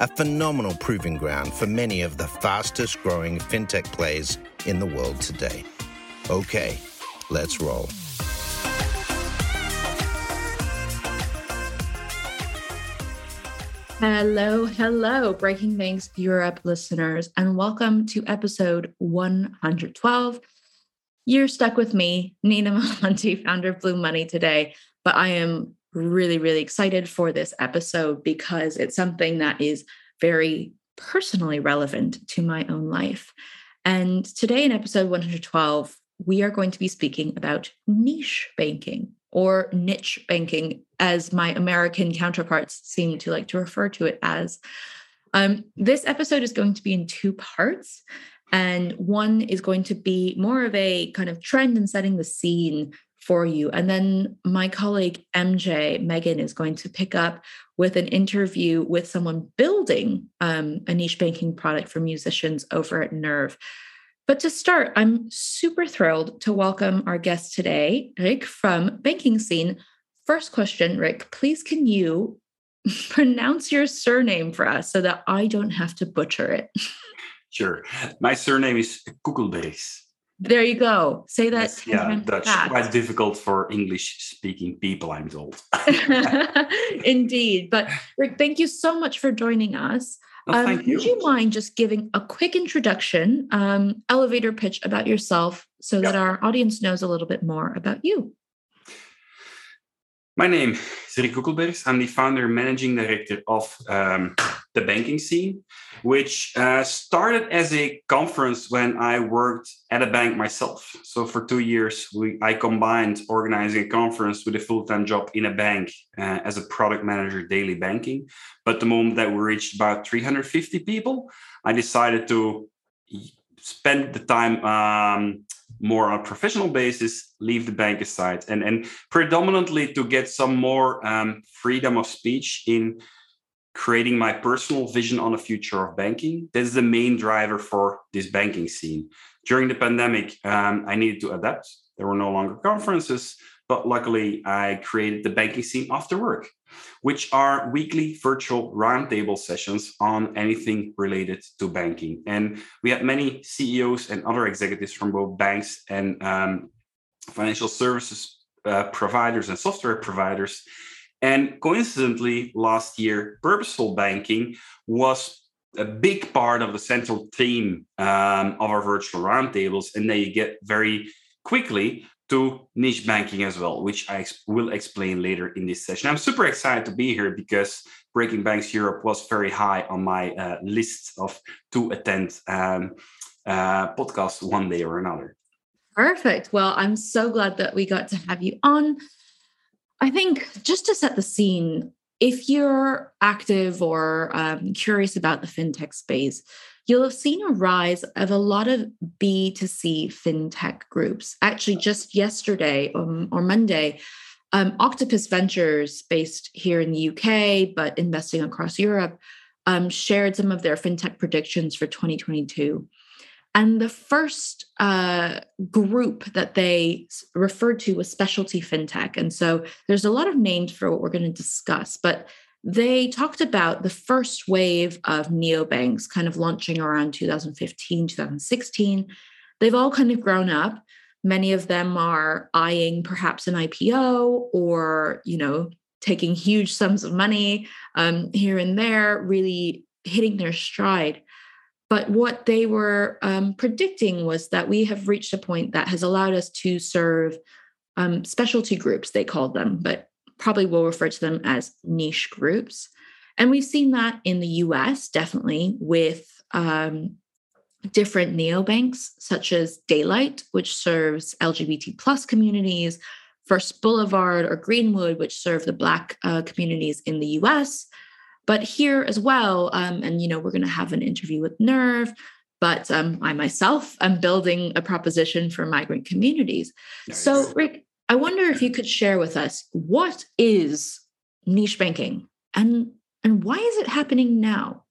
a phenomenal proving ground for many of the fastest growing fintech plays in the world today. Okay, let's roll. Hello, hello, Breaking Banks Europe listeners, and welcome to episode 112. You're stuck with me, Nina Mohanty, founder of Bloom Money today, but I am really, really excited for this episode because it's something that is very personally relevant to my own life. And today, in episode 112, we are going to be speaking about niche banking or niche banking, as my American counterparts seem to like to refer to it as. Um, this episode is going to be in two parts. And one is going to be more of a kind of trend and setting the scene for you. And then my colleague MJ, Megan, is going to pick up with an interview with someone building um, a niche banking product for musicians over at Nerve. But to start, I'm super thrilled to welcome our guest today, Rik from Banking Scene. First question, Rik, please can you pronounce your surname for us so that I don't have to butcher it? Sure. My surname is Coeckelbergs. There you go. Say that. Yeah, Dutch. Fast. Quite difficult for English speaking people, I'm told. Indeed. But Rik, thank you so much for joining us. Um, you. Would you mind just giving a quick introduction, um, elevator pitch about yourself so that our audience knows a little bit more about you? My name is Rik Coeckelbergs. I'm the founder and managing director of um, the banking scene, which uh, started as a conference when I worked at a bank myself. So for two years, we, I combined organizing a conference with a full-time job in a bank uh, as a product manager, daily banking. But the moment that we reached about 350 people, I decided to spend the time um, more on a professional basis, leave the bank aside, and and predominantly to get some more um, freedom of speech in creating my personal vision on the future of banking. That's the main driver for this banking scene. During the pandemic, um, I needed to adapt. There were no longer conferences, but luckily I created the banking scene after work, which are weekly virtual roundtable sessions on anything related to banking. And we had many CEOs and other executives from both banks and um, financial services uh, providers and software providers and coincidentally, last year, purposeful banking was a big part of the central theme um, of our virtual roundtables. And then you get very quickly to niche banking as well, which I will explain later in this session. I'm super excited to be here because Breaking Banks Europe was very high on my uh, list of to attend um, uh, podcasts one day or another. Perfect. Well, I'm so glad that we got to have you on. I think just to set the scene, if you're active or um, curious about the fintech space, you'll have seen a rise of a lot of B2C fintech groups. Actually, just yesterday um, or Monday, um, Octopus Ventures, based here in the UK but investing across Europe, um, shared some of their fintech predictions for 2022. And the first uh, group that they referred to was specialty fintech. And so there's a lot of names for what we're going to discuss, but they talked about the first wave of neobanks kind of launching around 2015, 2016. They've all kind of grown up. Many of them are eyeing perhaps an IPO or, you know, taking huge sums of money um, here and there, really hitting their stride. But what they were um, predicting was that we have reached a point that has allowed us to serve um, specialty groups, they called them, but probably will refer to them as niche groups. And we've seen that in the US, definitely, with um, different neobanks, such as Daylight, which serves LGBT plus communities, First Boulevard or Greenwood, which serve the Black uh, communities in the US, But here as well, um, and you know, we're going to have an interview with Nerve. But um, I myself am building a proposition for migrant communities. Nice. So, Rik, I wonder if you could share with us what is niche banking and and why is it happening now?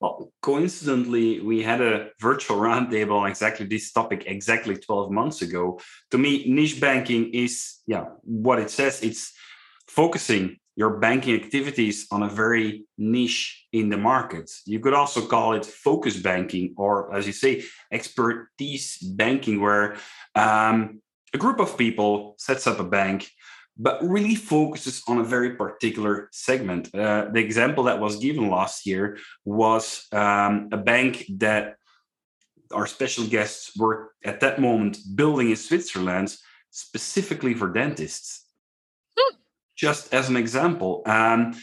Well, coincidentally, we had a virtual roundtable on exactly this topic exactly 12 months ago. To me, niche banking is, yeah, what it says. It's focusing your banking activities on a very niche in the market. You could also call it focus banking, or as you say, expertise banking, where um, a group of people sets up a bank but really focuses on a very particular segment. Uh, the example that was given last year was um, a bank that our special guests were at that moment building in Switzerland specifically for dentists. Hmm. Just as an example. Um,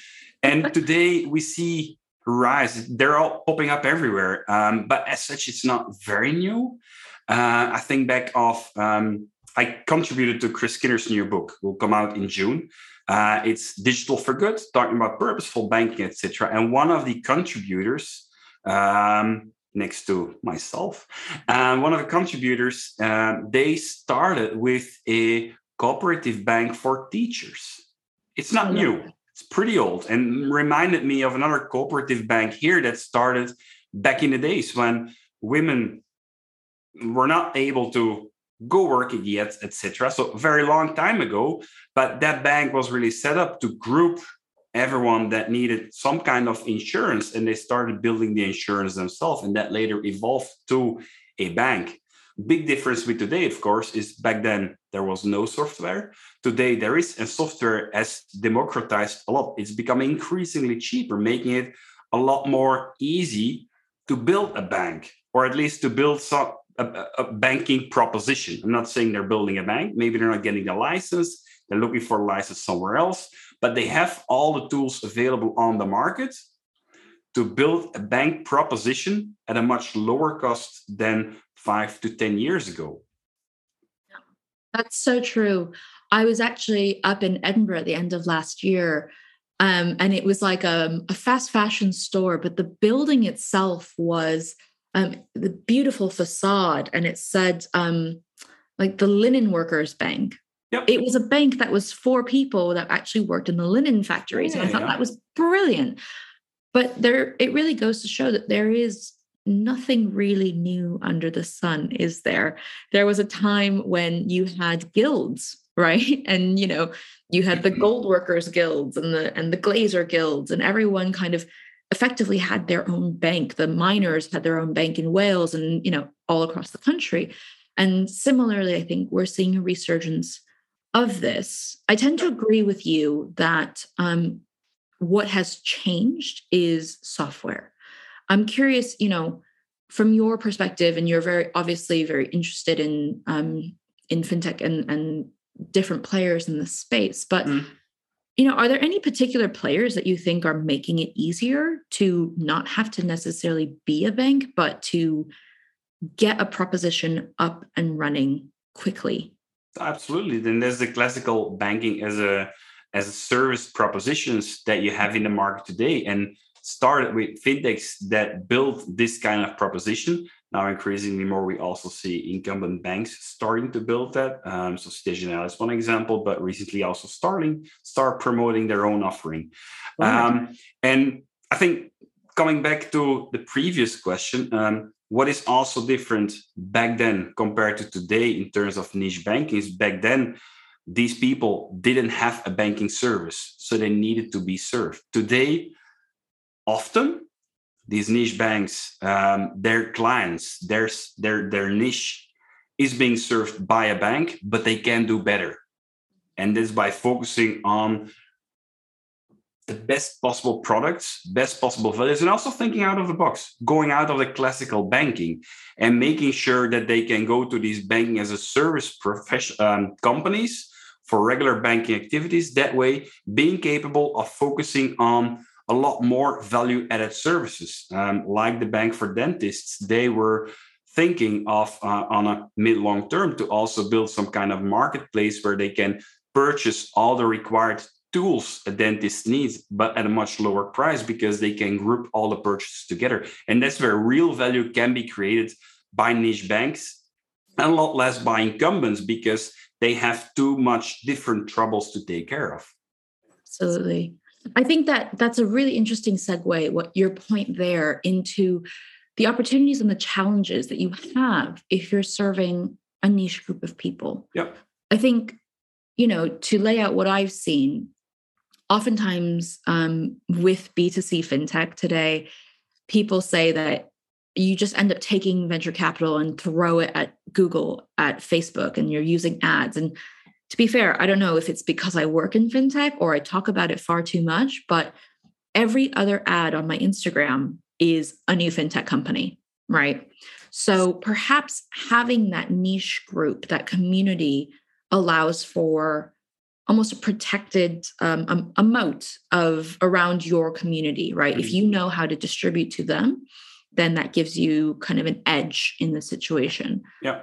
and today we see rise, they're all popping up everywhere. Um, but as such, it's not very new. Uh, I think back of um, I contributed to Chris Skinner's new book. Will come out in June. Uh, it's digital for good, talking about purposeful banking, etc. And one of the contributors, um, next to myself, uh, one of the contributors, uh, they started with a cooperative bank for teachers. It's not new. It's pretty old and reminded me of another cooperative bank here that started back in the days when women were not able to go work it yet, etc. So very long time ago, but that bank was really set up to group everyone that needed some kind of insurance, and they started building the insurance themselves, and that later evolved to a bank. Big difference with today, of course, is back then there was no software. Today there is, and software has democratized a lot. It's becoming increasingly cheaper, making it a lot more easy to build a bank, or at least to build some a, a, banking proposition. I'm not saying they're building a bank. Maybe they're not getting a license. They're looking for a license somewhere else, but they have all the tools available on the market to build a bank proposition at a much lower cost than five to 10 years ago. That's so true. I was actually up in Edinburgh at the end of last year. Um, and it was like a, a fast fashion store, but the building itself was um, the beautiful facade, and it said um, like the linen workers bank. Yep. It was a bank that was for people that actually worked in the linen factories. Yeah, and I thought yeah. that was brilliant. But there, it really goes to show that there is nothing really new under the sun, is there? There was a time when you had guilds, right? And you know, you had the gold workers guilds and the and the glazer guilds, and everyone kind of effectively had their own bank. The miners had their own bank in Wales and, you know, all across the country. And similarly, I think we're seeing a resurgence of this. I tend to agree with you that um, what has changed is software. I'm curious, you know, from your perspective, and you're very obviously very interested in um, in fintech and and different players in the space, but mm you know are there any particular players that you think are making it easier to not have to necessarily be a bank but to get a proposition up and running quickly? Absolutely. Then there's the classical banking as a as a service propositions that you have in the market today and started with fintechs that build this kind of proposition now, increasingly more, we also see incumbent banks starting to build that. Um, so Generale is one example, but recently also starting start promoting their own offering. Um, and I think coming back to the previous question, um, what is also different back then compared to today in terms of niche banking is back then these people didn't have a banking service, so they needed to be served. Today, often these niche banks, um, their clients, their, their, their niche is being served by a bank, but they can do better. And this by focusing on the best possible products, best possible values, and also thinking out of the box, going out of the classical banking and making sure that they can go to these banking as a service profession um, companies for regular banking activities. That way, being capable of focusing on a lot more value added services. Um, like the bank for dentists, they were thinking of uh, on a mid long term to also build some kind of marketplace where they can purchase all the required tools a dentist needs, but at a much lower price because they can group all the purchases together. And that's where real value can be created by niche banks and a lot less by incumbents because they have too much different troubles to take care of. Absolutely. I think that that's a really interesting segue, what your point there into the opportunities and the challenges that you have if you're serving a niche group of people. Yep. I think, you know, to lay out what I've seen, oftentimes um, with B2C fintech today, people say that you just end up taking venture capital and throw it at Google, at Facebook, and you're using ads. And to be fair, I don't know if it's because I work in fintech or I talk about it far too much, but every other ad on my Instagram is a new fintech company, right? So perhaps having that niche group, that community allows for almost a protected um, a, a, moat of around your community right mm-hmm. if you know how to distribute to them then that gives you kind of an edge in the situation yeah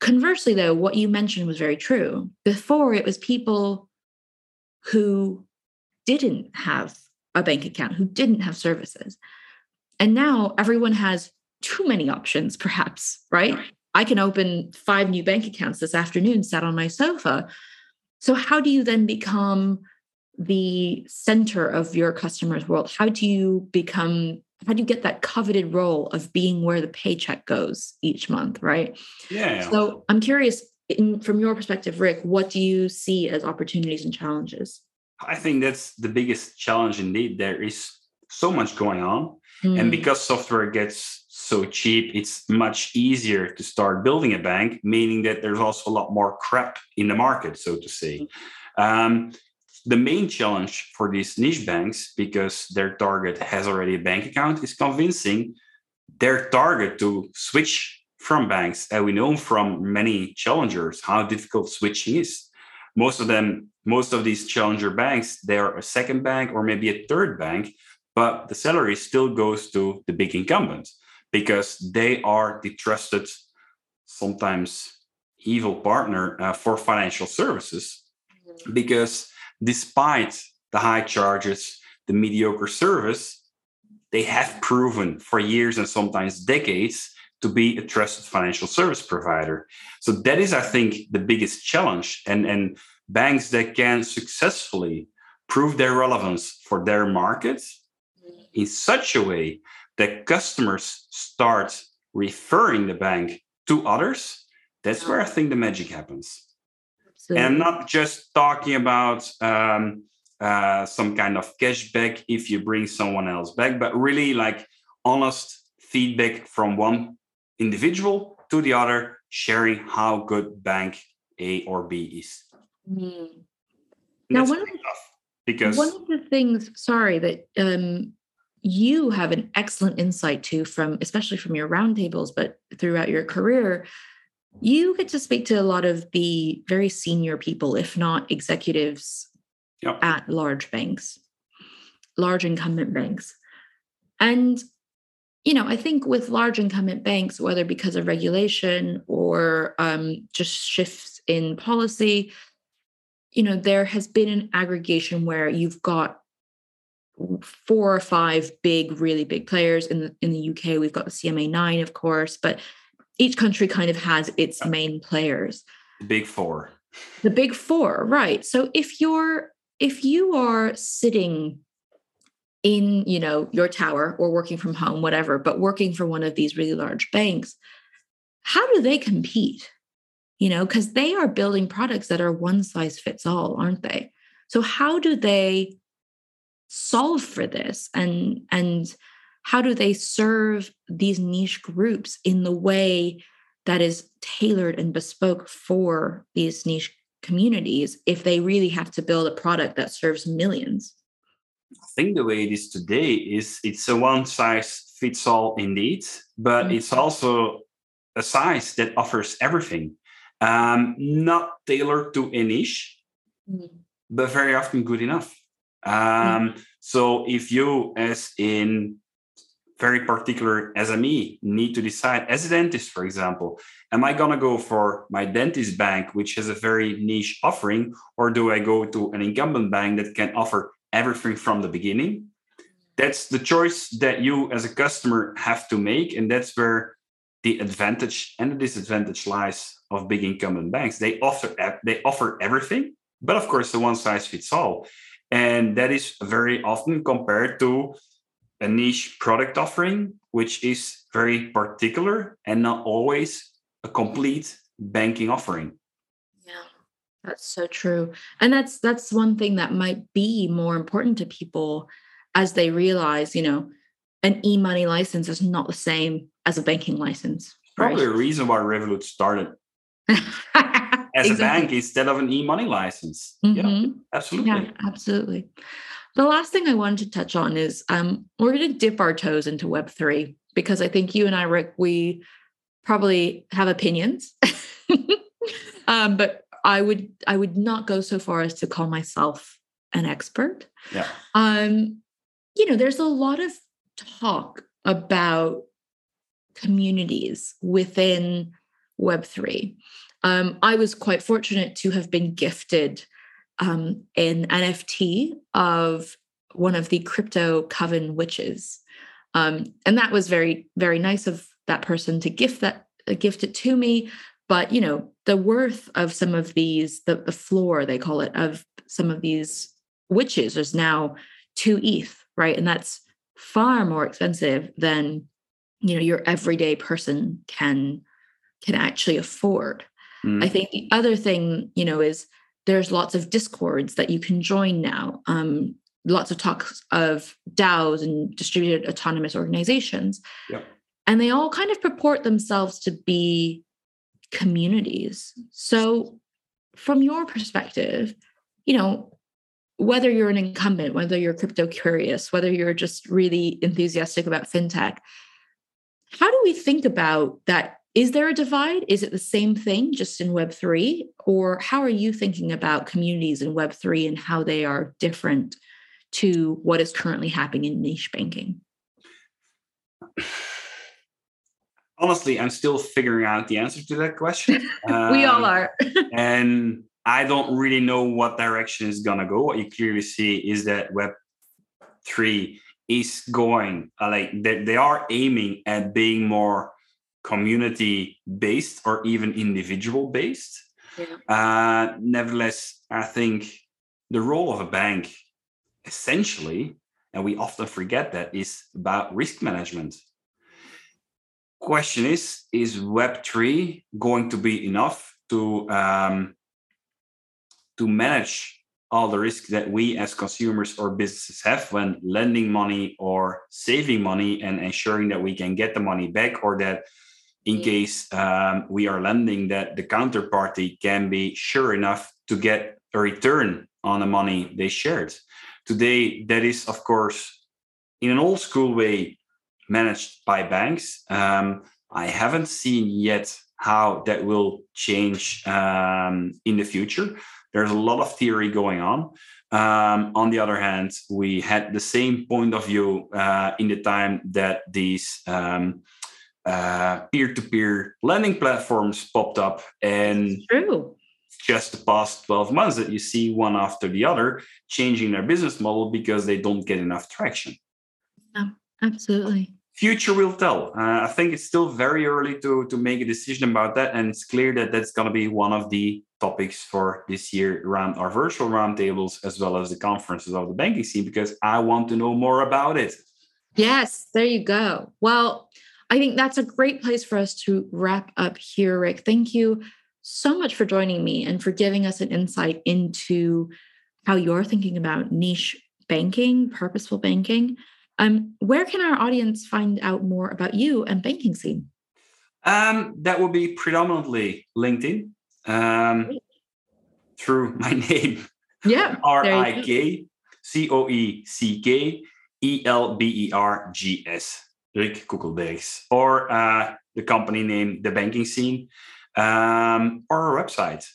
conversely though what you mentioned was very true. Before it was people who didn't have a bank account who didn't have services. And now everyone has too many options perhaps right? I can open five new bank accounts this afternoon, sat on my sofa. So, how do you then become the center of your customer's world? How do you become, how do you get that coveted role of being where the paycheck goes each month, right? Yeah. So, I'm curious, in, from your perspective, Rik, what do you see as opportunities and challenges? I think that's the biggest challenge indeed. There is so much going on. Mm. And hmm. because software gets so cheap, it's much easier to start building a bank, meaning that there's also a lot more crap in the market, so to say. Um, the main challenge for these niche banks, because their target has already a bank account, is convincing their target to switch from banks. And we know from many challengers how difficult switching is. Most of them, most of these challenger banks, they're a second bank or maybe a third bank but the salary still goes to the big incumbent because they are the trusted, sometimes evil partner uh, for financial services. Mm-hmm. Because despite the high charges, the mediocre service, they have proven for years and sometimes decades to be a trusted financial service provider. So that is, I think, the biggest challenge. And, and banks that can successfully prove their relevance for their markets in such a way that customers start referring the bank to others, that's where I think the magic happens. Absolutely. And not just talking about um, uh, some kind of cashback if you bring someone else back, but really like honest feedback from one individual to the other, sharing how good bank A or B is. Mm. Now, one of, the, because one of the things, sorry, that um, you have an excellent insight to from especially from your roundtables but throughout your career you get to speak to a lot of the very senior people if not executives yep. at large banks large incumbent banks and you know i think with large incumbent banks whether because of regulation or um, just shifts in policy you know there has been an aggregation where you've got four or five big, really big players in the in the UK. We've got the CMA nine, of course, but each country kind of has its main players. The big four. The big four, right? So if you're if you are sitting in you know your tower or working from home whatever but working for one of these really large banks how do they compete you know because they are building products that are one size fits all aren't they so how do they solve for this and and how do they serve these niche groups in the way that is tailored and bespoke for these niche communities if they really have to build a product that serves millions i think the way it is today is it's a one size fits all indeed but mm-hmm. it's also a size that offers everything um, not tailored to a niche mm-hmm. but very often good enough. Um, so if you, as in very particular SME need to decide, as a dentist, for example, am I going to go for my dentist bank, which has a very niche offering, or do I go to an incumbent bank that can offer everything from the beginning? That's the choice that you, as a customer, have to make. And that's where the advantage and the disadvantage lies of big incumbent banks. They offer they offer everything, but of course, the one size fits all, and that is very often compared to a niche product offering, which is very particular and not always a complete banking offering. Yeah, that's so true. And that's that's one thing that might be more important to people as they realize, you know, an e-money license is not the same as a banking license. Probably a reason why Revolut started as exactly. a bank instead of an e-money license. Mm-hmm. Yeah, absolutely. Yeah, absolutely. The last thing I wanted to touch on is um, we're going to dip our toes into Web3 because I think you and I, Rik, we probably have opinions. um, but I would I would not go so far as to call myself an expert. Yeah. Um, you know, there's a lot of talk about communities within Web3. Um, I was quite fortunate to have been gifted um, an NFT of one of the crypto coven witches. Um, and that was very, very nice of that person to gift that uh, gift it to me. But you know, the worth of some of these, the, the floor they call it, of some of these witches is now two ETH, right? And that's far more expensive than you know your everyday person can can actually afford. Mm. I think the other thing, you know, is there's lots of discords that you can join now. Um, lots of talks of DAOs and distributed autonomous organizations. Yep. And they all kind of purport themselves to be communities. So, from your perspective, you know, whether you're an incumbent, whether you're crypto curious, whether you're just really enthusiastic about fintech, how do we think about that is there a divide? Is it the same thing just in Web3? Or how are you thinking about communities in Web3 and how they are different to what is currently happening in niche banking? Honestly, I'm still figuring out the answer to that question. we all um, are. and I don't really know what direction is going to go. What you clearly see is that Web3 is going, uh, like they, they are aiming at being more community based or even individual based. Yeah. Uh, nevertheless, I think the role of a bank essentially, and we often forget that, is about risk management. Question is Is Web3 going to be enough to, um, to manage all the risks that we as consumers or businesses have when lending money or saving money and ensuring that we can get the money back or that in case um, we are lending that the counterparty can be sure enough to get a return on the money they shared. Today, that is, of course, in an old school way managed by banks. Um, I haven't seen yet how that will change um, in the future. There's a lot of theory going on. Um, on the other hand, we had the same point of view uh, in the time that these um, uh, peer-to-peer lending platforms popped up and True. just the past 12 months that you see one after the other changing their business model because they don't get enough traction. Yeah absolutely. Future will tell. Uh, i think it's still very early to to make a decision about that and it's clear that that's going to be one of the topics for this year around our virtual roundtables as well as the conferences of the banking scene because i want to know more about it. Yes there you go. Well I think that's a great place for us to wrap up here, Rik. Thank you so much for joining me and for giving us an insight into how you're thinking about niche banking, purposeful banking. Um, where can our audience find out more about you and banking scene? Um, that would be predominantly LinkedIn um, through my name. Yeah. R I K C O E C K E L B E R G S. Rik Coeckelbergs, or uh, the company name, The Banking Scene, um, or our website,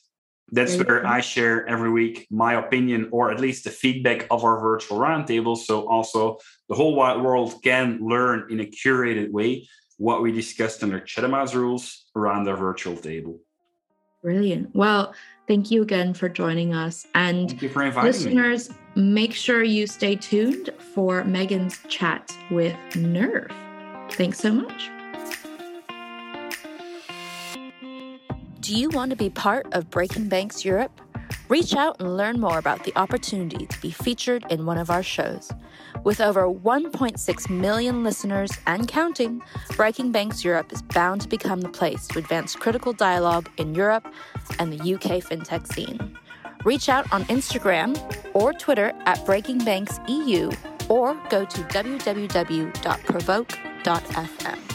that's where I share every week my opinion or at least the feedback of our virtual roundtable. So also the whole wide world can learn in a curated way what we discussed under Chatham House rules around our virtual table. Brilliant. Well, thank you again for joining us. And thank you for inviting listeners, me. make sure you stay tuned for Megan's chat with Nerve. Thanks so much. Do you want to be part of Breaking Banks Europe? Reach out and learn more about the opportunity to be featured in one of our shows. With over 1.6 million listeners and counting, Breaking Banks Europe is bound to become the place to advance critical dialogue in Europe and the UK fintech scene. Reach out on Instagram or Twitter at Breaking Banks EU or go to www.provoke.fm.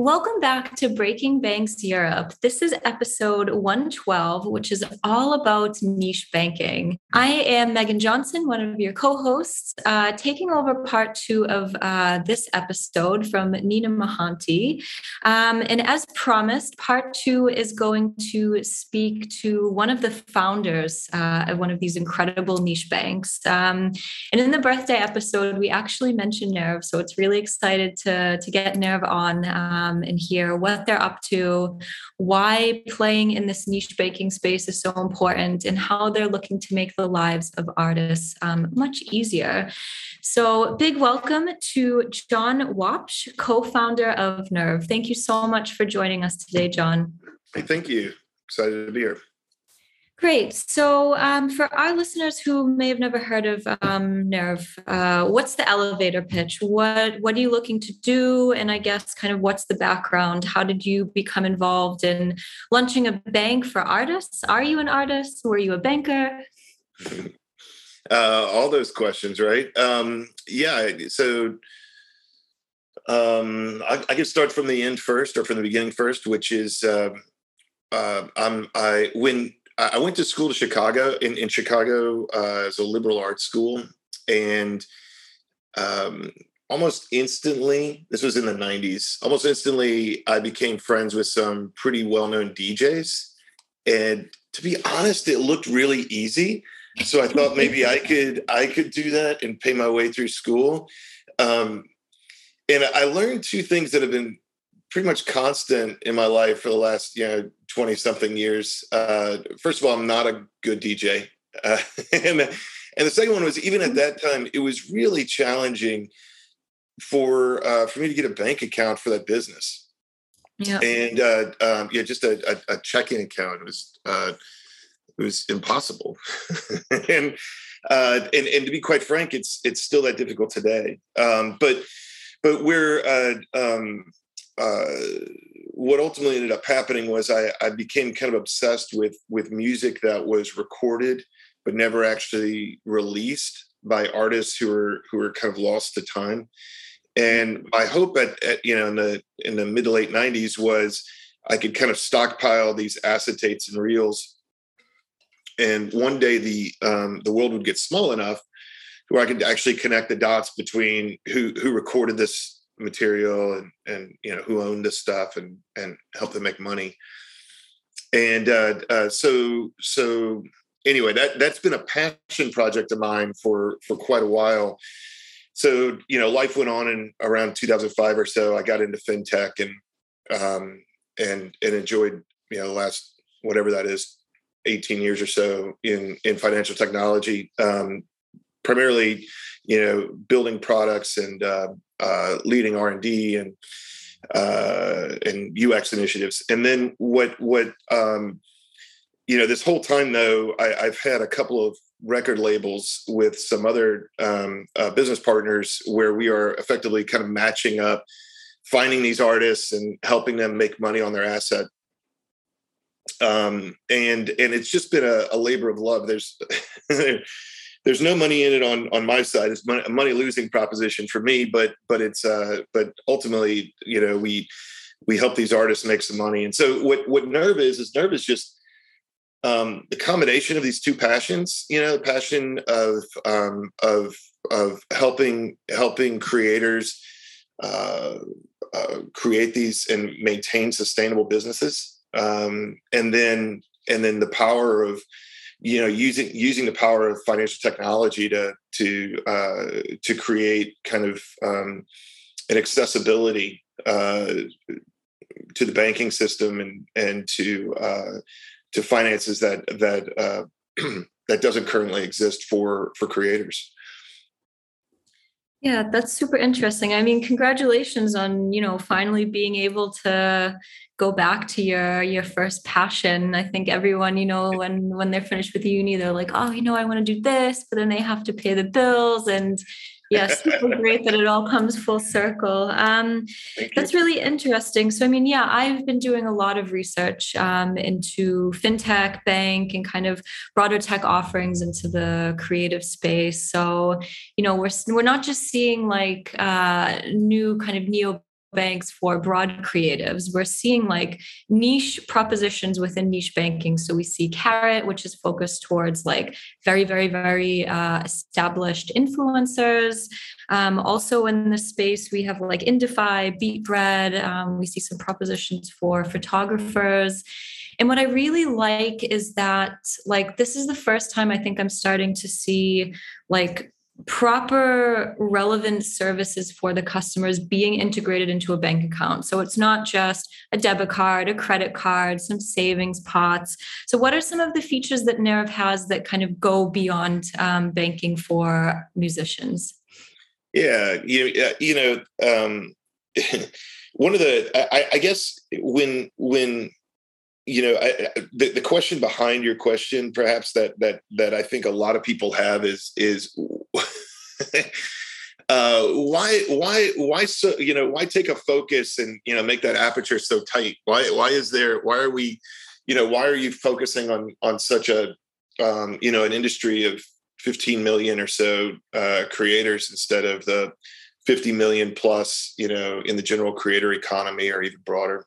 Welcome back to Breaking Banks Europe. This is episode 112, which is all about niche banking. I am Megan Johnson, one of your co hosts, uh, taking over part two of uh, this episode from Nina Mohanty. Um, and as promised, part two is going to speak to one of the founders uh, of one of these incredible niche banks. Um, and in the birthday episode, we actually mentioned Nerve. So it's really excited to, to get Nerve on. Um, um, and hear what they're up to, why playing in this niche baking space is so important, and how they're looking to make the lives of artists um, much easier. So, big welcome to John Wapsch, co founder of Nerve. Thank you so much for joining us today, John. Hey, thank you. Excited to be here. Great. So, um, for our listeners who may have never heard of um, Nerve, uh, what's the elevator pitch? What What are you looking to do? And I guess, kind of, what's the background? How did you become involved in launching a bank for artists? Are you an artist? Were you a banker? Uh, all those questions, right? Um, yeah. So, um, I, I can start from the end first, or from the beginning first, which is. Uh, uh, I'm I when I went to school to Chicago in, in Chicago uh, as a liberal arts school, and um, almost instantly, this was in the '90s. Almost instantly, I became friends with some pretty well-known DJs, and to be honest, it looked really easy. So I thought maybe I could I could do that and pay my way through school. Um, and I learned two things that have been pretty much constant in my life for the last you know 20 something years. Uh, first of all i'm not a good dj uh, and and the second one was even at that time it was really challenging for uh, for me to get a bank account for that business. Yeah. And uh, um, yeah just a, a, a, checking account it was uh, it was impossible. And uh, and and to be quite frank it's it's still that difficult today. Um, but but we're uh, um, uh, what ultimately ended up happening was I, I, became kind of obsessed with with music that was recorded but never actually released by artists who were who were kind of lost to time. And my hope at, at you know in the in the mid to late '90s was I could kind of stockpile these acetates and reels, and one day the um, the world would get small enough where I could actually connect the dots between who who recorded this material and and you know who owned this stuff and and help them make money. And uh, uh, so so anyway that that's been a passion project of mine for for quite a while. So you know life went on in around 2005 or so i got into fintech and um and and enjoyed you know the last whatever that is 18 years or so in in financial technology um primarily you know building products and uh, uh, leading R and D and uh, and UX initiatives. And then what what um, you know this whole time though I, have had a couple of record labels with some other um, uh, business partners where we are effectively kind of matching up, finding these artists and helping them make money on their asset. Um, and and it's just been a, a labor of love. There's there's no money in it on on my side. It's money, a money losing proposition for me, but but it's uh, but ultimately, you know, we we help these artists make some money. And so what what Nerve is is Nerve is just um, the combination of these two passions. You know, the passion of um, of of helping helping creators uh, uh, create these and maintain sustainable businesses, um, and then and then the power of you know using using the power of financial technology to to uh, to create kind of um, an accessibility uh, to the banking system and and to uh, to finances that that uh, that doesn't currently exist for for creators. Yeah, that's super interesting. I mean, congratulations on, you know, finally being able to go back to your your first passion. I think everyone, you know, when when they're finished with uni, they're like, "Oh, you know, I want to do this," but then they have to pay the bills and yes, great that it all comes full circle. Um, that's really interesting. So, I mean, yeah, I've been doing a lot of research um, into fintech, bank, and kind of broader tech offerings into the creative space. So, you know, we're we're not just seeing like uh, new kind of neo banks for broad creatives. We're seeing like niche propositions within niche banking. So we see Karat, which is focused towards like very, very, very uh, established influencers. Um, also in this space, we have like Indify, BeatBread. Um, we see some propositions for photographers. And what I really like is that, like, this is the first time I think I'm starting to see like proper relevant services for the customers being integrated into a bank account. So it's not just a debit card, a credit card, some savings pots. So, what are some of the features that Nerve has that kind of go beyond um, banking for musicians? Yeah, you, you know, um, one of the, I, I guess when when you know I, the, the question behind your question perhaps that that that i think a lot of people have is is uh, why why why so you know why take a focus and you know make that aperture so tight? Why why is there why are we you know why are you focusing on on such a um, you know an industry of 15 million or so uh, creators instead of the 50 million plus you know in the general creator economy or even broader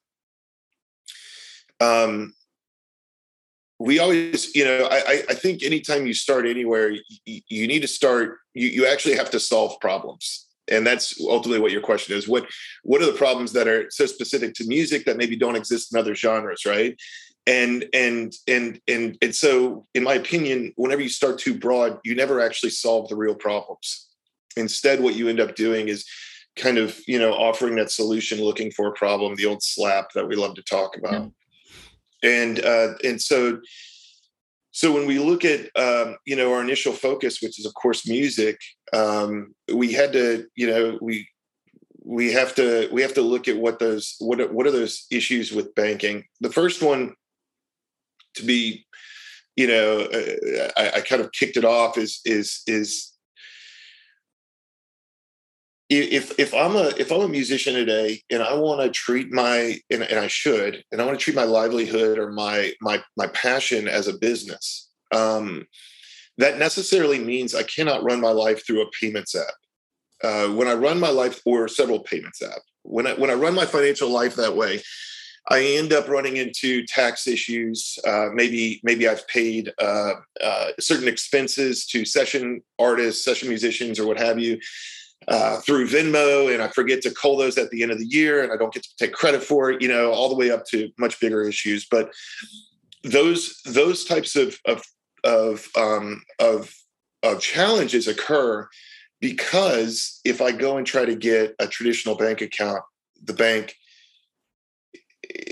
um, we always, you know, I, I think anytime you start anywhere, you, you need to start, you, you actually have to solve problems. And that's ultimately what your question is. What what are the problems that are so specific to music that maybe don't exist in other genres, right? And and and and and so, in my opinion, whenever you start too broad, you never actually solve the real problems. Instead, what you end up doing is kind of you know offering that solution, looking for a problem, the old slap that we love to talk about and uh, and so so when we look at um, you know our initial focus which is of course music um, we had to you know we we have to we have to look at what those what are, what are those issues with banking. The first one to be you know uh, I, I kind of kicked it off is is is if if I'm a if I'm a musician today and I want to treat my and, and I should and I want to treat my livelihood or my my my passion as a business, um, that necessarily means I cannot run my life through a payments app. Uh, when I run my life or several payments app, when I when I run my financial life that way, I end up running into tax issues. Uh, maybe maybe I've paid uh, uh certain expenses to session artists, session musicians, or what have you uh, through Venmo, and I forget to call those at the end of the year, and I don't get to take credit for it. You know, all the way up to much bigger issues. But those those types of of of um, of, of challenges occur because if I go and try to get a traditional bank account, the bank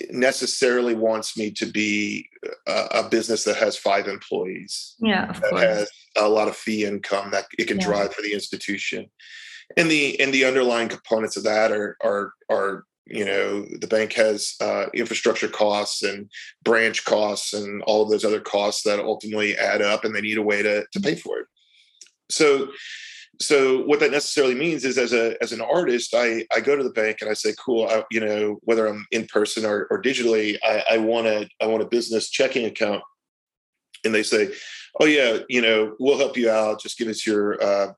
necessarily wants me to be a, a business that has five employees. Yeah, of that course. has a lot of fee income that it can yeah. drive for the institution and the and the underlying components of that are are are you know the bank has uh, infrastructure costs and branch costs and all of those other costs that ultimately add up and they need a way to, to pay for it. So so what that necessarily means is as a as an artist i i go to the bank and i say cool I, you know whether i'm in person or, or digitally i i want a i want a business checking account. And they say oh yeah you know we'll help you out. Just give us your uh,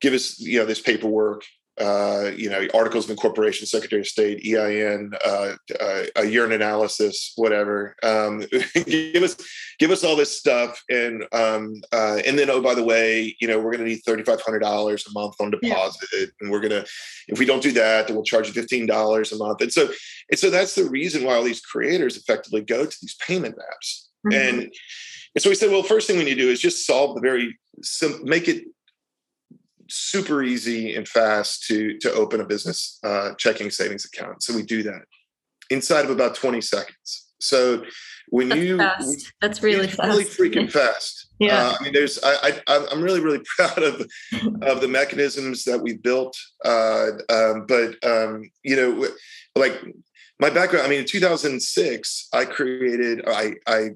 give us you know this paperwork uh, you know, articles of incorporation, Secretary of State, EIN, uh, uh, a urine analysis, whatever. Um, give us give us all this stuff, and um, uh, and then oh by the way, you know, we're going to need thirty five hundred dollars a month on deposit, yeah. and we're gonna if we don't do that, then we'll charge you fifteen dollars a month. And so and so that's the reason why all these creators effectively go to these payment apps, mm-hmm. and and so we said, well, first thing we need to do is just solve the very sim- make it super easy and fast to to open a business uh, checking savings account. So we do that inside of about 20 seconds. So when That's you fast. That's really fast. really freaking fast. Yeah. Uh, I mean, there's I, I I'm really really proud of of the mechanisms that we built. Uh, um, but um, you know, like my background. I mean, in 2006, I created I I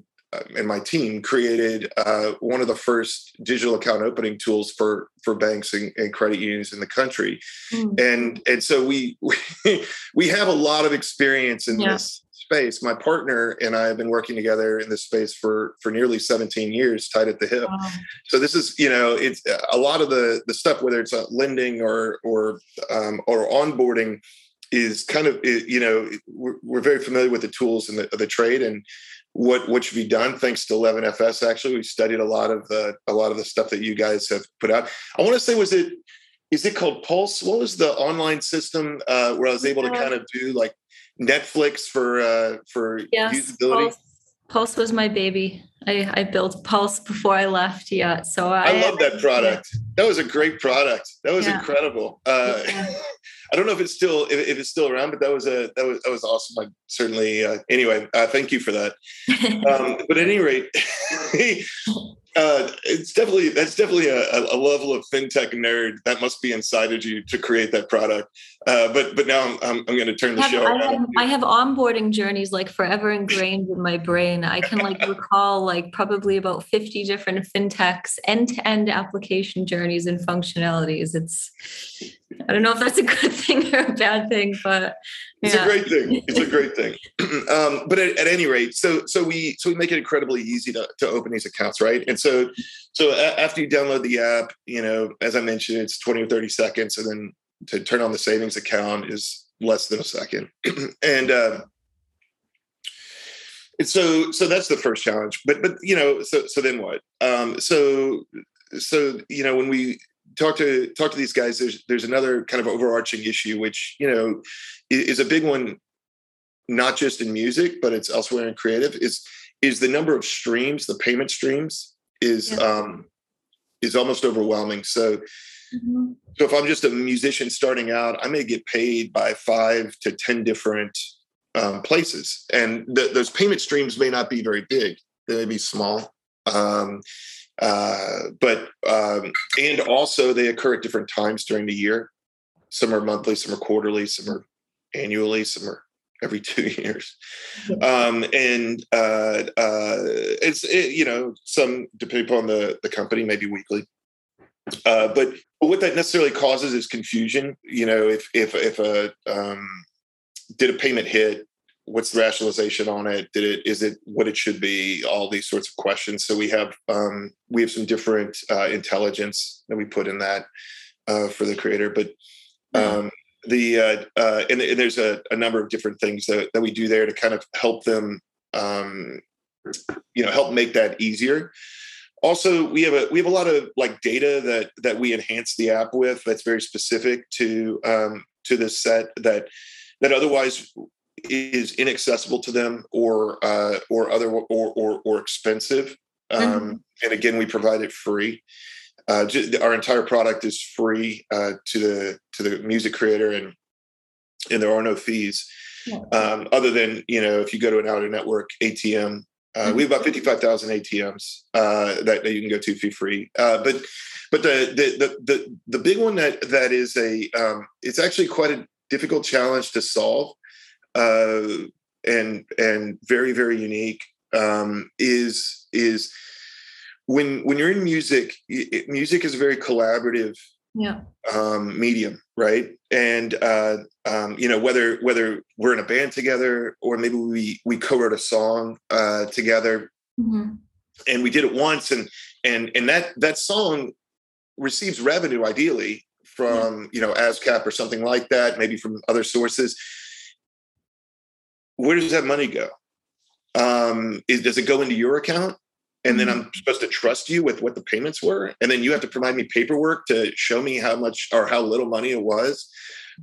and my team created uh, one of the first digital account opening tools for for banks and, and credit unions in the country, mm. and and so we, we we have a lot of experience in yeah. this space. My partner and I have been working together in this space for for nearly 17 years, tied at the hip. Wow. So this is you know it's a lot of the the stuff whether it's uh, lending or or um, or onboarding is kind of you know we're, we're very familiar with the tools and the, the trade and what what should be done thanks to 11fs actually we studied a lot of the a lot of the stuff that you guys have put out. I want to say was it is it called pulse? What was the online system uh, where i was able to kind of do like netflix for uh, for yes, usability? Pulse, pulse, was my baby. I i built pulse before i left yeah so i, I love that product. Yeah. that was a great product. That was yeah. incredible. Uh, yeah. I don't know if it's still if, if, it's still around, but that was a that was that was awesome. I certainly uh, anyway. Uh, thank you for that. Um, but at any rate, uh, it's definitely that's definitely a, a, level of fintech nerd that must be inside of you to create that product. Uh, but but now I'm I'm, I'm going to turn the have, show. I have, I have, onboarding journeys like forever ingrained in my brain. I can like recall like probably about 50 different fintechs end to end application journeys and functionalities. It's I don't know if that's a good thing or a bad thing, but it's a great thing. It's a great thing. um, but at, at, any rate, so so we so we make it incredibly easy to, to open these accounts, right? And so so a- after you download the app, you know, as I mentioned, it's twenty or thirty seconds, and then to turn on the savings account is less than a second, and. Uh, and so so that's the first challenge but but you know so so then what um so so you know when we talk to talk to these guys. There's there's another kind of overarching issue which you know is a big one not just in music but it's elsewhere in creative is is the number of streams the payment streams is yeah. um is almost overwhelming. So mm-hmm. so if i'm just a musician starting out i may get paid by five to ten different um, places. And th- those payment streams may not be very big. They may be small. Um, uh, but um, and also they occur at different times during the year. Some are monthly, some are quarterly, some are annually, some are every two years. Um, and uh, uh, it's it, you know some depending upon the the company, maybe weekly. Uh, but what that necessarily causes is confusion. You know, if if if a um, did a payment hit what's the rationalization on it? Did it is it what it should be? All these sorts of questions. So we have um, we have some different uh, intelligence that we put in that uh, for the creator but um, the uh, uh, and, and, there's a, a, number of different things that, that we do there to kind of help them um, you know help make that easier. Also we have a we have a lot of like data that that we enhance the app with that's very specific to um, to this set that that otherwise is inaccessible to them or uh, or other or or, or expensive. Um, mm-hmm. And again, we provide it free. Uh, our entire product is free uh, to the to the music creator, and and there are no fees yeah. um, other than you know if you go to an outer network ATM. Uh, mm-hmm. We have about fifty five thousand ATMs uh, that, that you can go to fee free. Uh, but but the, the the the the big one that that is a um, it's actually quite a difficult challenge to solve uh, and and very very unique um, is is when when you're in music it, music is a very collaborative yeah. um, medium right and uh, um, you know whether whether we're in a band together or maybe we we co-wrote a song uh, together mm-hmm. and we did it once and and and that that song receives revenue ideally from you know ASCAP or something like that, maybe from other sources. Where does that money go? Um, is, does it go into your account? And then mm-hmm. I'm supposed to trust you with what the payments were, and then you have to provide me paperwork to show me how much or how little money it was.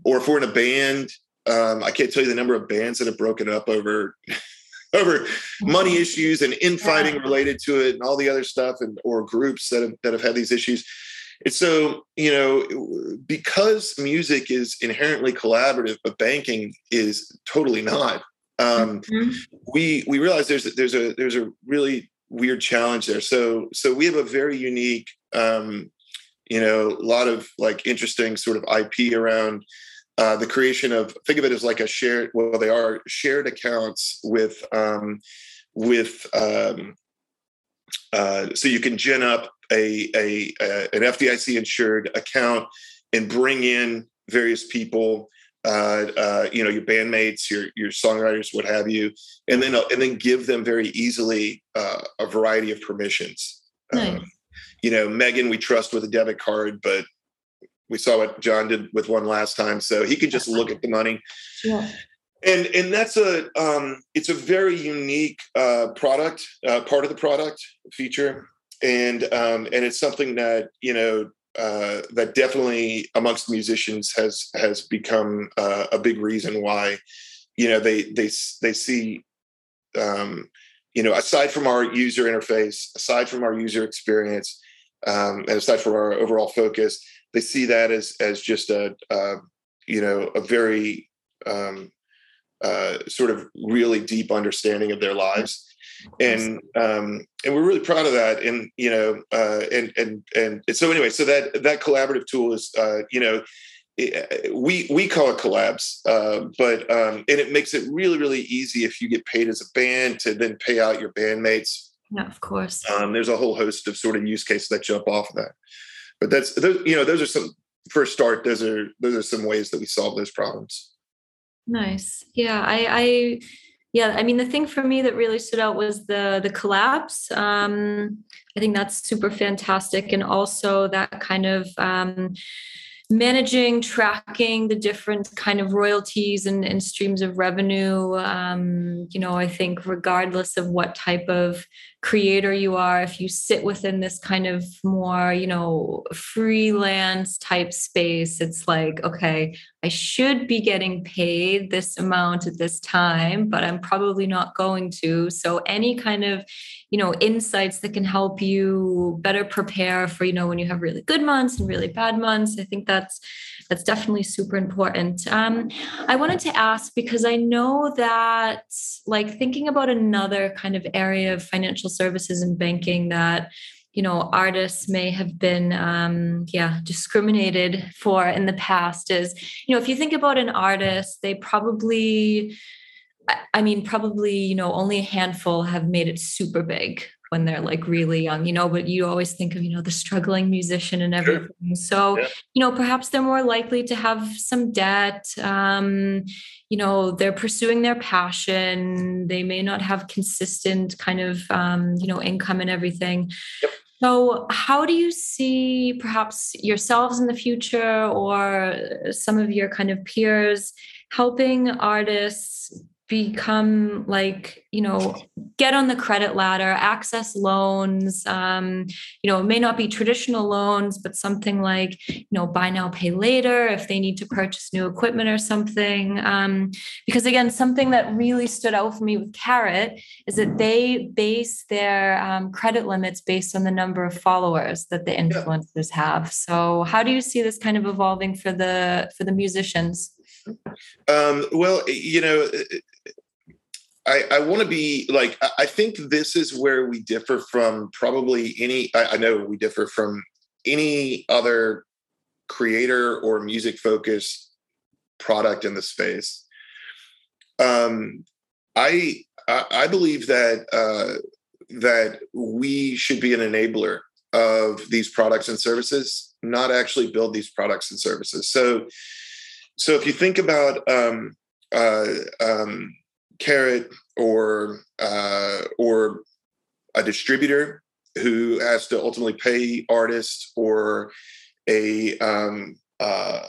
Or if we're in a band, um, I can't tell you the number of bands that have broken up over over money mm-hmm. issues and infighting related to it and all the other stuff and or groups that have, that have had these issues and so you know because music is inherently collaborative but banking is totally not um, mm-hmm. we we realize there's there's a there's a really weird challenge there so so we have a very unique um, you know a lot of like interesting sort of ip around uh, the creation of think of it as like a shared well they are shared accounts with um, with um, uh, so you can gin up a, a, a, an FDIC insured account and bring in various people uh, uh, you know your bandmates your your songwriters what have you and then uh, and then give them very easily uh, a variety of permissions nice. um, you know megan we trust with a debit card but we saw what John did with one last time, so he can just look at the money. Yeah. And and that's a um, it's a very unique uh, product, uh, part of the product feature, and um, and it's something that you know uh, that definitely amongst musicians has has become uh, a big reason why you know they they they see um, you know aside from our user interface, aside from our user experience, um, and aside from our overall focus, they see that as as just a you know a very um, uh, sort of really deep understanding of their lives and um, and we're really proud of that and you know uh, and and and so anyway so that that collaborative tool is uh, you know we we call it collabs uh, but um, and it makes it really really easy if you get paid as a band to then pay out your bandmates. Yeah of course. Um, there's a whole host of sort of use cases that jump off of that. But that's those, you know those are some for a start those are those are some ways that we solve those problems. Nice. Yeah i i yeah i mean the thing for me that really stood out was the the collabs. Um i think that's super fantastic. And also that kind of um managing tracking the different kind of royalties and, and streams of revenue. Um, you know i think regardless of what type of creator you are if you sit within this kind of more you know freelance type space it's like okay i should be getting paid this amount at this time but i'm probably not going to. So any kind of you know insights that can help you better prepare for you know when you have really good months and really bad months i think that's that's definitely super important. Um, i wanted to ask because i know that like thinking about another kind of area of financial services and banking that you know artists may have been um, yeah discriminated for in the past is you know if you think about an artist they probably I mean, probably, you know, only a handful have made it super big when they're like really young, you know, but you always think of, you know, the struggling musician and everything. Sure. So, yeah. you know, perhaps they're more likely to have some debt. Um, you know, they're pursuing their passion. They may not have consistent kind of, um, you know, income and everything. Yep. So, how do you see perhaps yourselves in the future or some of your kind of peers helping artists become like you know get on the credit ladder access loans um, you know it may not be traditional loans but something like you know buy now pay later if they need to purchase new equipment or something. Um, because again something that really stood out for me with Karat is that they base their um, credit limits based on the number of followers that the influencers have. So how do you see this kind of evolving for the for the musicians? Um, well, you know, I, I want to be like, I think this is where we differ from probably any, I, I know we differ from any other creator or music focused product in the space. Um, I, I believe that uh, that we should be an enabler of these products and services, not actually build these products and services. So, so if you think about um, uh, um, Karat or uh, or a distributor who has to ultimately pay artists or a um, uh,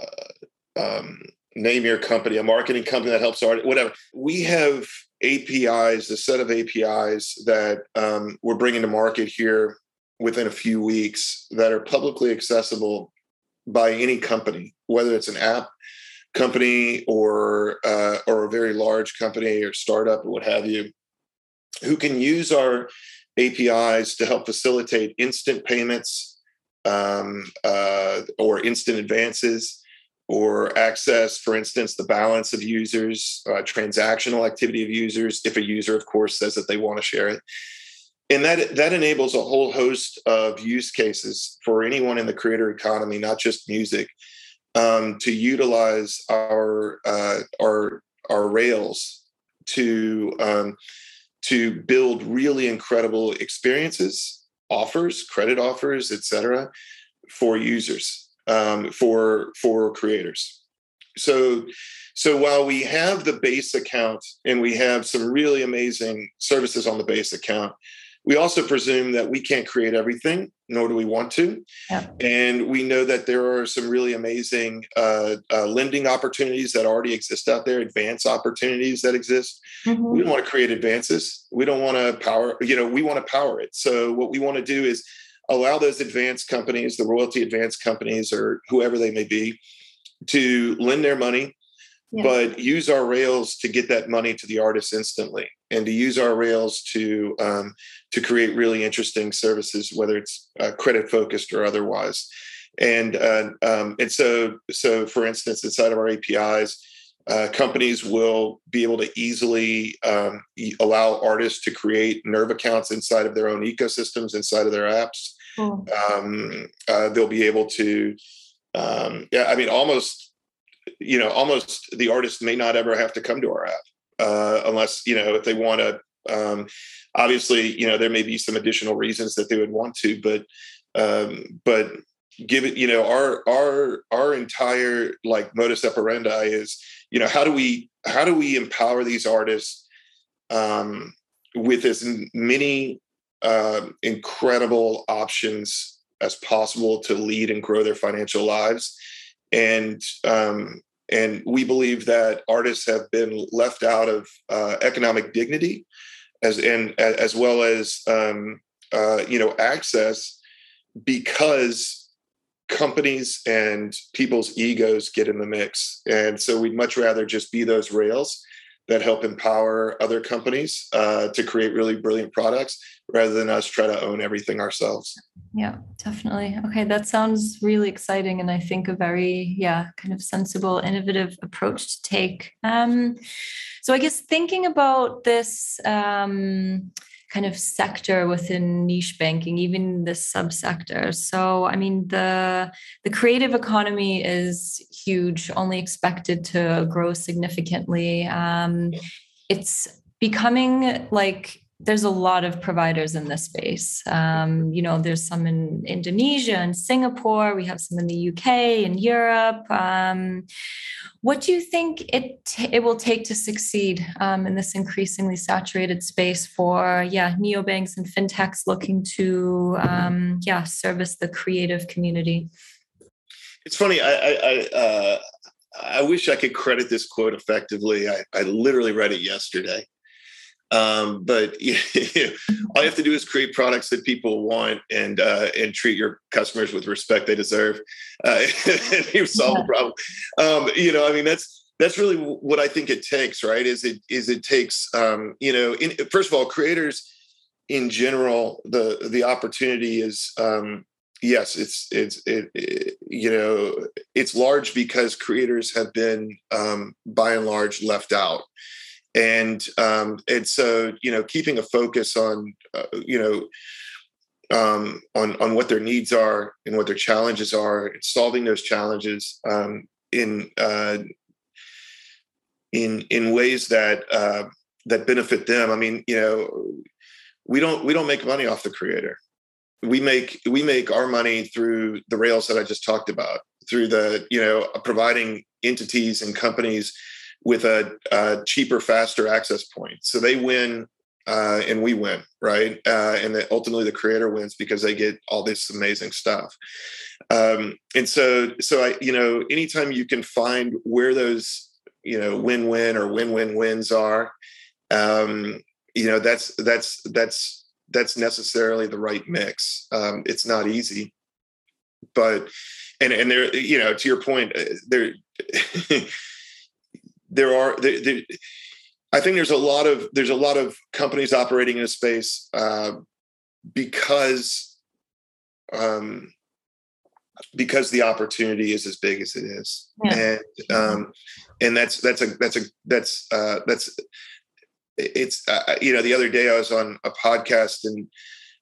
um, name your company, a marketing company that helps artists, whatever. We have APIs, a set of APIs that um, we're bringing to market here within a few weeks that are publicly accessible by any company, whether it's an app company or uh, or a very large company or startup or what have you, who can use our APIs to help facilitate instant payments um, uh, or instant advances or access, for instance, the balance of users, uh, transactional activity of users, if a user, of course, says that they want to share it. And that, that enables a whole host of use cases for anyone in the creator economy, not just music, um, to utilize our, uh, our, our Rails to, um, to build really incredible experiences, offers, credit offers, etc., for users um, for for creators. So so while we have the base account and we have some really amazing services on the base account, we also presume that we can't create everything, nor do we want to. Yeah. And we know that there are some really amazing uh, uh, lending opportunities that already exist out there, advance opportunities that exist. Mm-hmm. We don't want to create advances. We don't want to power, you know, we want to power it. So what we want to do is allow those advanced companies, the royalty advanced companies, or whoever they may be, to lend their money, yeah. but use our rails to get that money to the artists instantly, and to use our rails to um, to create really interesting services, whether it's uh, credit focused or otherwise. And uh, um, and so so for instance, inside of our APIs. Uh, companies will be able to easily um, allow artists to create nerve accounts inside of their own ecosystems inside of their apps Cool. Um, uh, they'll be able to, um, yeah, I mean, almost, you know, almost the artist may not ever have to come to our app uh, unless, you know, if they want to. Um, obviously, you know, there may be some additional reasons that they would want to, but, um, but give it, you know, our our our entire like modus operandi is, you know, how do we how do we empower these artists um, with as many uh, incredible options as possible to lead and grow their financial lives. And um, and we believe that artists have been left out of uh, economic dignity, as and as well as um, uh, you know access, because companies and people's egos get in the mix. And so we'd much rather just be those rails that help empower other companies uh, to create really brilliant products rather than us try to own everything ourselves. Yeah, definitely. Okay, that sounds really exciting, and I think a very yeah kind of sensible, innovative approach to take. Um, so I guess thinking about this. Um, kind of sector within niche banking, even the subsector. So, I mean, the the creative economy is huge, only expected to grow significantly. Um, it's becoming like there's a lot of providers in this space. Um, you know, there's some in Indonesia and Singapore. We have some in the UK and Europe. Um, what do you think it it will take to succeed um, in this increasingly saturated space for yeah neobanks and fintechs looking to um, yeah service the creative community? It's funny. I I, I, uh, I wish I could credit this quote effectively. I, I literally read it yesterday. Um, but you know, all you have to do is create products that people want and uh, and treat your customers with respect they deserve, uh, and you solve the problem. Um, you know, I mean, that's that's really what I think it takes, right? Is it is it takes um, you know, in, first of all, creators in general, the the opportunity is um, yes, it's it's it, it, you know it's large because creators have been um, by and large left out and um, and so you know keeping a focus on uh, you know um, on on what their needs are and what their challenges are solving those challenges um, in uh, in in ways that uh, that benefit them. I mean, you know, we don't we don't make money off the creator. We make we make our money through the rails that I just talked about, through the you know providing entities and companies with a, a cheaper, faster access point. So they win uh, and we win, right? Uh, and that ultimately the creator wins because they get all this amazing stuff. Um, and so, so I, you know, anytime you can find where those, you know, win-win or win-win-wins are, um, you know, that's that's that's that's necessarily the right mix. Um, it's not easy, but and and there, you know, to your point, uh, there there are there, there I think there's a lot of there's a lot of companies operating in a space uh, because um, because the opportunity is as big as it is, yeah. and um, and that's that's a that's a that's uh, that's it's uh, you know the other day I was on a podcast and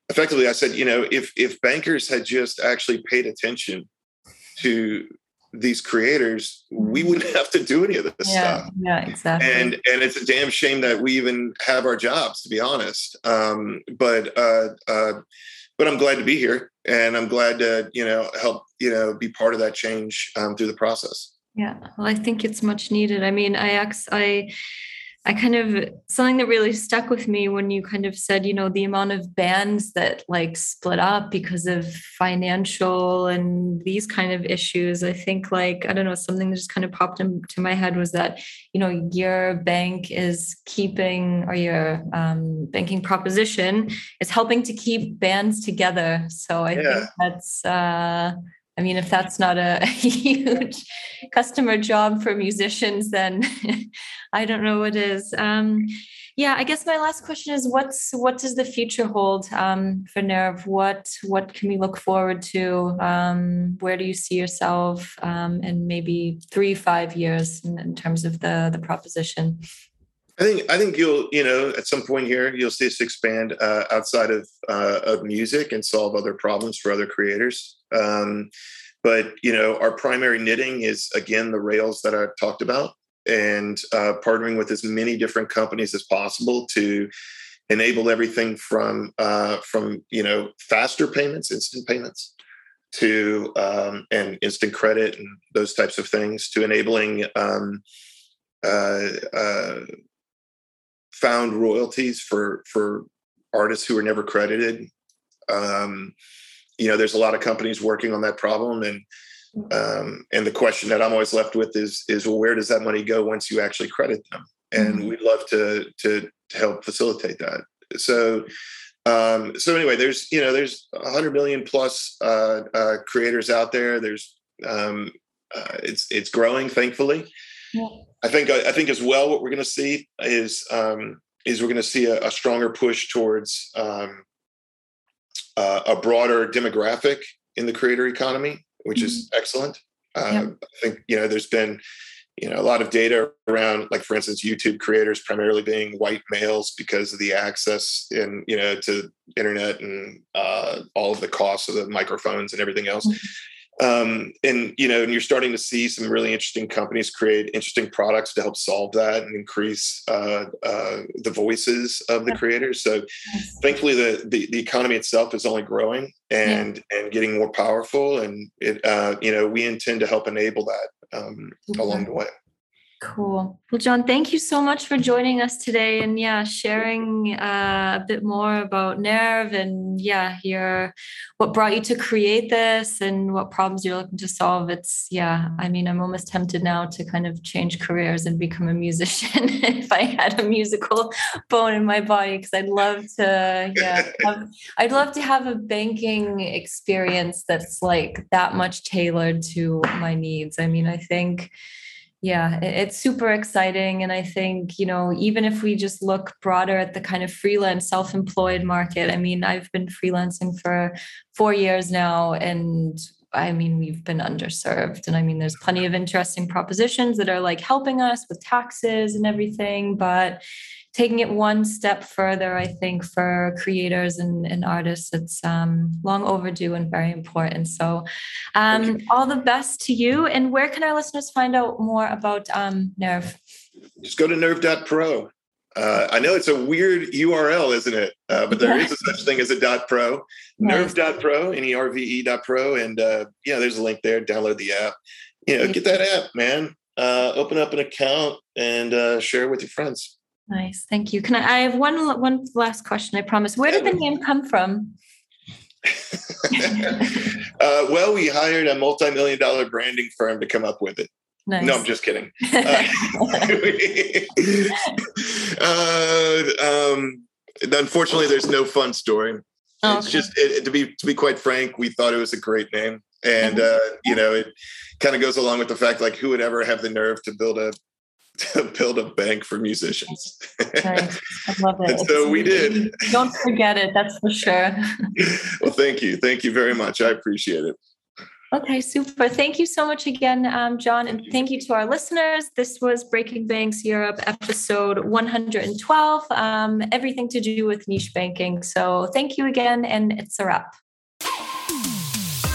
effectively I said you know if if bankers had just actually paid attention to these creators, we wouldn't have to do any of this yeah, stuff. Yeah, exactly. And and it's a damn shame that we even have our jobs, to be honest. Um, but uh, uh, but I'm glad to be here, and I'm glad to you know help you know be part of that change um, through the process. Yeah, well, I think it's much needed. I mean, I ex I I kind of something that really stuck with me when you kind of said, you know, the amount of bands that like split up because of financial and these kind of issues. I think like, I don't know, something that just kind of popped into my head was that, you know, your bank is keeping or your um, banking proposition is helping to keep bands together. So I yeah. think that's uh I mean, if that's not a, huge customer job for musicians, then I don't know what is. Um, yeah, I guess my last question is: what's what does the future hold um, for Nerve? What what can we look forward to? Um, where do you see yourself um, in maybe three, five years in, in terms of the the proposition? I think I think you'll you know at some point here you'll see us expand uh, outside of uh, of music and solve other problems for other creators. Um, but you know our primary knitting is again the rails that I talked about and uh, partnering with as many different companies as possible to enable everything from uh, from you know faster payments, instant payments, to um, and instant credit and those types of things, to enabling um, uh, uh found royalties for for artists who are never credited. Um, you know, there's a lot of companies working on that problem, and um, and the question that I'm always left with is is well, where does that money go once you actually credit them? And mm-hmm. we'd love to, to to help facilitate that. So um, so anyway, there's you know there's 100 million plus uh, uh, creators out there. There's um, uh, it's it's growing, thankfully. Yeah. I think I think as well. What we're going to see is um, is we're going to see a, a, stronger push towards um, uh, a broader demographic in the creator economy which mm-hmm. is excellent. I think you know there's been you know a lot of data around like for instance youtube creators primarily being white males because of the access and you know to internet and uh, all of the costs of the microphones and everything else mm-hmm um, and you know and you're starting to see some really interesting companies create interesting products to help solve that and increase uh, uh, the voices of the creators. So thankfully the, the, the economy itself is only growing and yeah. and getting more powerful and it uh, you know we intend to help enable that um, along the way Cool. Well, John, thank you so much for joining us today and yeah, sharing uh, a bit more about Nerve and yeah, your what brought you to create this and what problems you're looking to solve. It's yeah, I mean, I'm almost tempted now to kind of change careers and become a musician if I had a musical bone in my body because I'd love to yeah, have, I'd love to have a banking experience that's like that much tailored to my needs. I mean, I think yeah it's super exciting and i think you know even if we just look broader at the kind of freelance self-employed market i mean i've been freelancing for four years now and I mean, we've been underserved. And I mean, there's plenty of interesting propositions that are like helping us with taxes and everything. But taking it one step further, I think for creators and, and artists, it's um, long overdue and very important. So, um, all the best to you. And where can our listeners find out more about um, Nerve? Just go to nerve.pro. Uh, I know it's a weird URL, isn't it? Uh, but there yeah. is a such thing as a dot pro, nice. nerve.pro, N-E-R-V-E dot pro. And uh, yeah, there's a link there. Download the app. You know, get that app, man. Uh, open up an account and uh, share it with your friends. Nice, thank you. Can I? I have one one last question. I promise. Where did the name come from? uh, well, we hired a multi-million dollar branding firm to come up with it. Nice. No, I'm just kidding. Uh, uh, um, unfortunately, there's no fun story. Oh, it's okay. just it, to be to be quite frank, we thought it was a great name, and uh, you know, it kind of goes along with the fact like who would ever have the nerve to build a to build a bank for musicians. Nice. I love it. so we did. Don't forget it. That's for sure. well, thank you. Thank you very much. I appreciate it. Okay, super. Thank you so much again, um, John. And thank you to our listeners. This was Breaking Banks Europe episode 112, um, everything to do with niche banking. So thank you again, and it's a wrap.